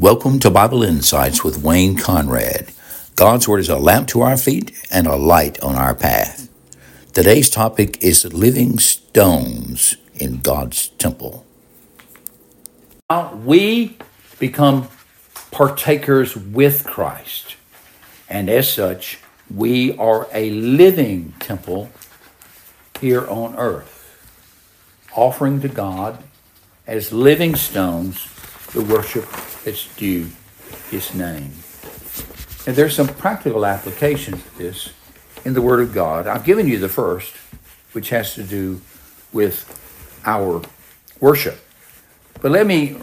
Welcome to Bible Insights with Wayne Conrad. God's Word is a lamp to our feet and a light on our path. Today's topic is living stones in God's temple. We become partakers with Christ, and as such, we are a living temple here on earth, offering to God as living stones the worship that's due his name. And there's some practical applications of this in the Word of God. I've given you the first, which has to do with our worship. But let me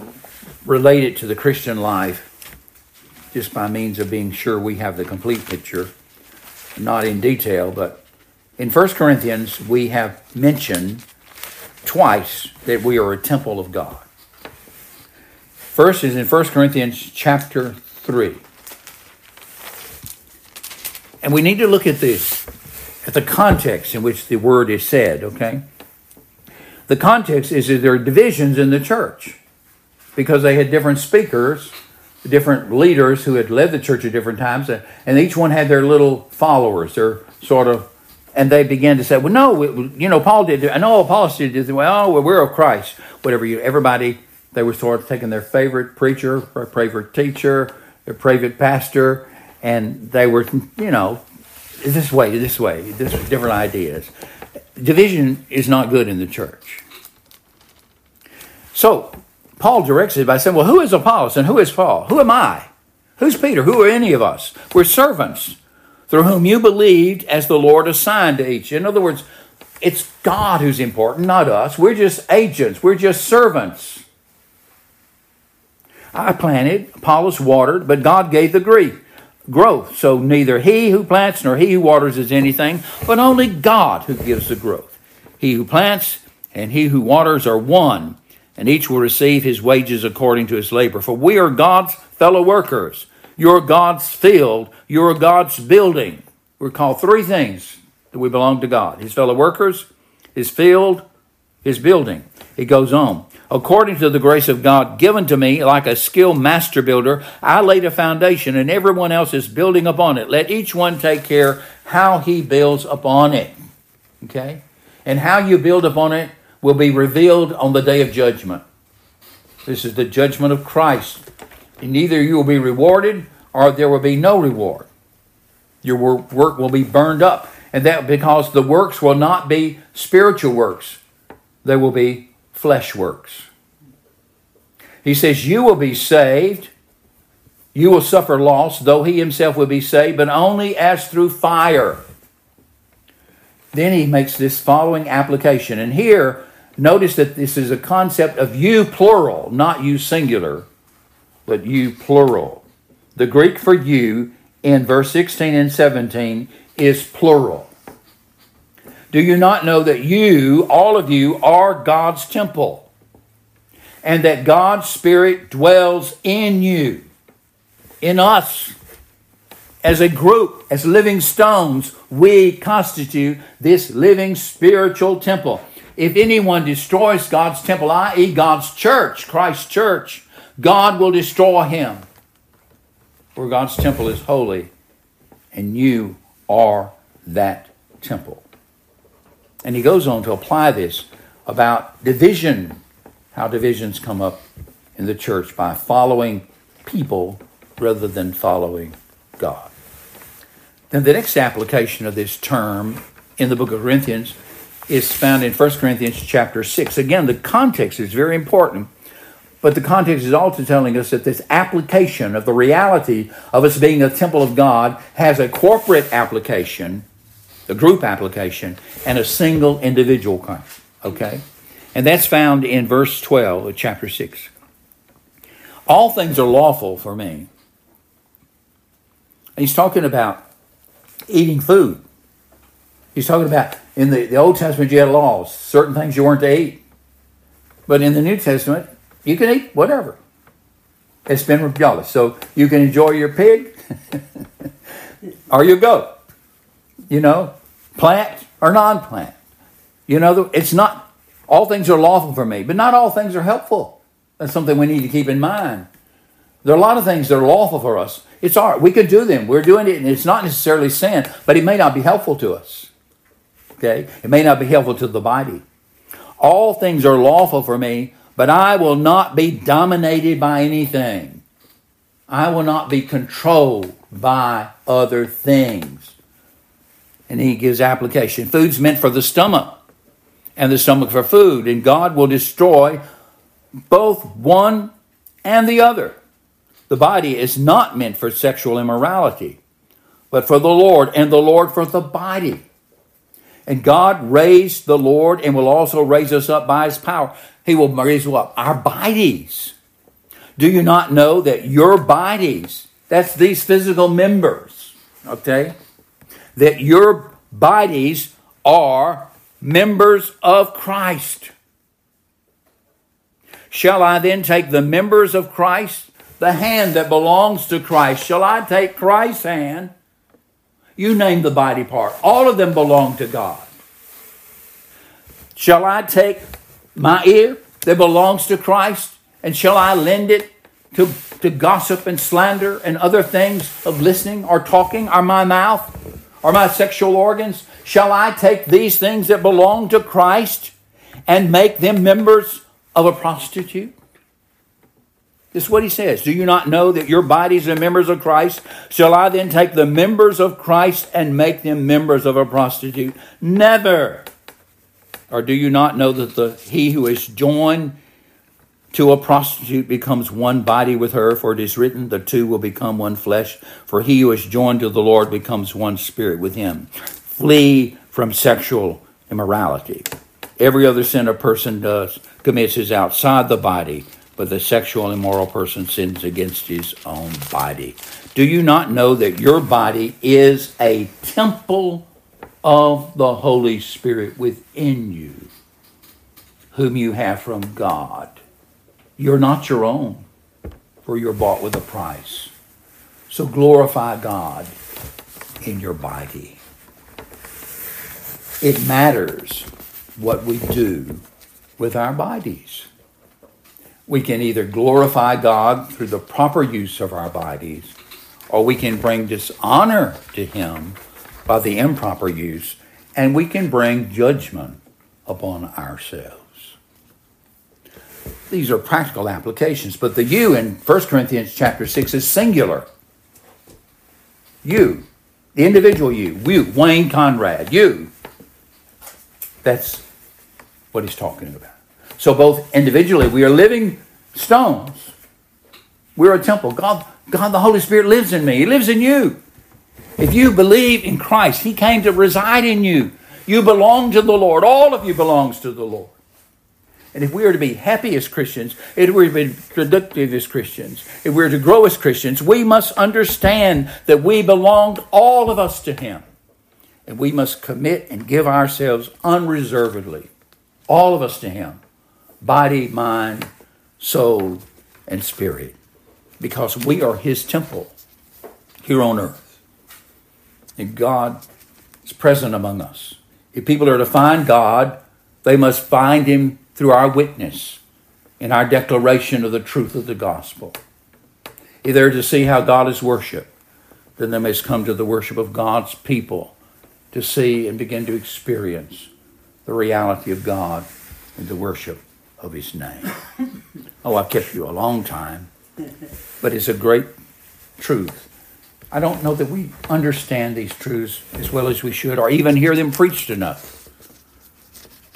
relate it to the Christian life just by means of being sure we have the complete picture, not in detail, but in 1 Corinthians, we have mentioned twice that we are a temple of God. First is in 1 Corinthians chapter 3. And we need to look at this, at the context in which the word is said, okay? The context is that there are divisions in the church because they had different speakers, different leaders who had led the church at different times, and each one had their little followers, their sort of, and they began to say, well, no, you know, Paul did, I know Apollos did well, we're of Christ, whatever you, everybody they were sort of taking their favorite preacher, their favorite teacher, their favorite pastor, and they were, you know, this way, this way, this different ideas. Division is not good in the church. So Paul directs it by saying, Well, who is Apollos and who is Paul? Who am I? Who's Peter? Who are any of us? We're servants through whom you believed as the Lord assigned to each. In other words, it's God who's important, not us. We're just agents, we're just servants. I planted, Apollos watered, but God gave the growth. So neither he who plants nor he who waters is anything, but only God who gives the growth. He who plants and he who waters are one, and each will receive his wages according to his labor. For we are God's fellow workers. You're God's field. You're God's building. We're called three things that we belong to God His fellow workers, His field, His building. It goes on. According to the grace of God given to me, like a skilled master builder, I laid a foundation and everyone else is building upon it. Let each one take care how he builds upon it. Okay? And how you build upon it will be revealed on the day of judgment. This is the judgment of Christ. And you will be rewarded or there will be no reward. Your work will be burned up. And that because the works will not be spiritual works, they will be flesh works. He says, You will be saved. You will suffer loss, though he himself will be saved, but only as through fire. Then he makes this following application. And here, notice that this is a concept of you plural, not you singular, but you plural. The Greek for you in verse 16 and 17 is plural. Do you not know that you, all of you, are God's temple? And that God's Spirit dwells in you, in us. As a group, as living stones, we constitute this living spiritual temple. If anyone destroys God's temple, i.e., God's church, Christ's church, God will destroy him. For God's temple is holy, and you are that temple. And he goes on to apply this about division, how divisions come up in the church by following people rather than following God. Then the next application of this term in the book of Corinthians is found in 1 Corinthians chapter 6. Again, the context is very important, but the context is also telling us that this application of the reality of us being a temple of God has a corporate application the group application, and a single individual kind. Okay? And that's found in verse 12 of chapter 6. All things are lawful for me. he's talking about eating food. He's talking about in the, the Old Testament you had laws, certain things you weren't to eat. But in the New Testament, you can eat whatever. It's been rebellious. So you can enjoy your pig or your goat you know, plant or non plant. You know, it's not, all things are lawful for me, but not all things are helpful. That's something we need to keep in mind. There are a lot of things that are lawful for us. It's all right. We could do them. We're doing it, and it's not necessarily sin, but it may not be helpful to us. Okay? It may not be helpful to the body. All things are lawful for me, but I will not be dominated by anything. I will not be controlled by other things. And he gives application. Food's meant for the stomach, and the stomach for food, and God will destroy both one and the other. The body is not meant for sexual immorality, but for the Lord, and the Lord for the body. And God raised the Lord and will also raise us up by his power. He will raise up our bodies. Do you not know that your bodies, that's these physical members, okay, that your bodies are members of Christ? Shall I then take the members of Christ, the hand that belongs to Christ? Shall I take Christ's hand? You name the body part. All of them belong to God. Shall I take my ear that belongs to Christ and shall I lend it to, to gossip and slander and other things of listening or talking, or my mouth, or my sexual organs? Shall I take these things that belong to Christ and make them members of a prostitute? This is what he says. Do you not know that your bodies are members of Christ? Shall I then take the members of Christ and make them members of a prostitute? Never. Or do you not know that the he who is joined to a prostitute becomes one body with her? For it is written, the two will become one flesh. For he who is joined to the Lord becomes one spirit with him. Flee from sexual immorality. Every other sin a person does commits is outside the body, but the sexual immoral person sins against his own body. Do you not know that your body is a temple of the Holy Spirit within you, whom you have from God? You're not your own, for you're bought with a price. So glorify God in your body. It matters what we do with our bodies. We can either glorify God through the proper use of our bodies, or we can bring dishonor to Him by the improper use, and we can bring judgment upon ourselves. These are practical applications, but the you in 1 Corinthians chapter 6 is singular. You, the individual you, you, Wayne Conrad, you. That's what he's talking about. So both individually, we are living stones. We're a temple. God, God, the Holy Spirit lives in me. He lives in you. If you believe in Christ, He came to reside in you. You belong to the Lord. All of you belongs to the Lord. And if we are to be happy as Christians, if we're to be productive as Christians, if we're to grow as Christians, we must understand that we belong, all of us, to Him. And we must commit and give ourselves unreservedly, all of us to Him body, mind, soul, and spirit, because we are His temple here on earth. And God is present among us. If people are to find God, they must find Him through our witness in our declaration of the truth of the gospel. If they're to see how God is worshiped, then they must come to the worship of God's people to see and begin to experience the reality of God and the worship of His name. Oh, I've kept you a long time, but it's a great truth. I don't know that we understand these truths as well as we should, or even hear them preached enough.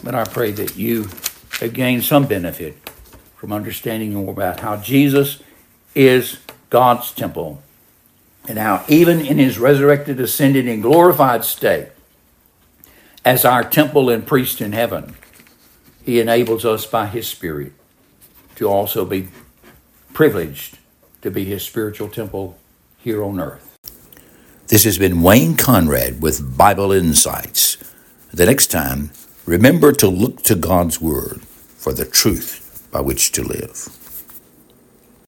But I pray that you have gained some benefit from understanding more about how Jesus is God's temple and how even in his resurrected, ascended, and glorified state, as our temple and priest in heaven, he enables us by his Spirit to also be privileged to be his spiritual temple here on earth. This has been Wayne Conrad with Bible Insights. The next time, remember to look to God's Word for the truth by which to live.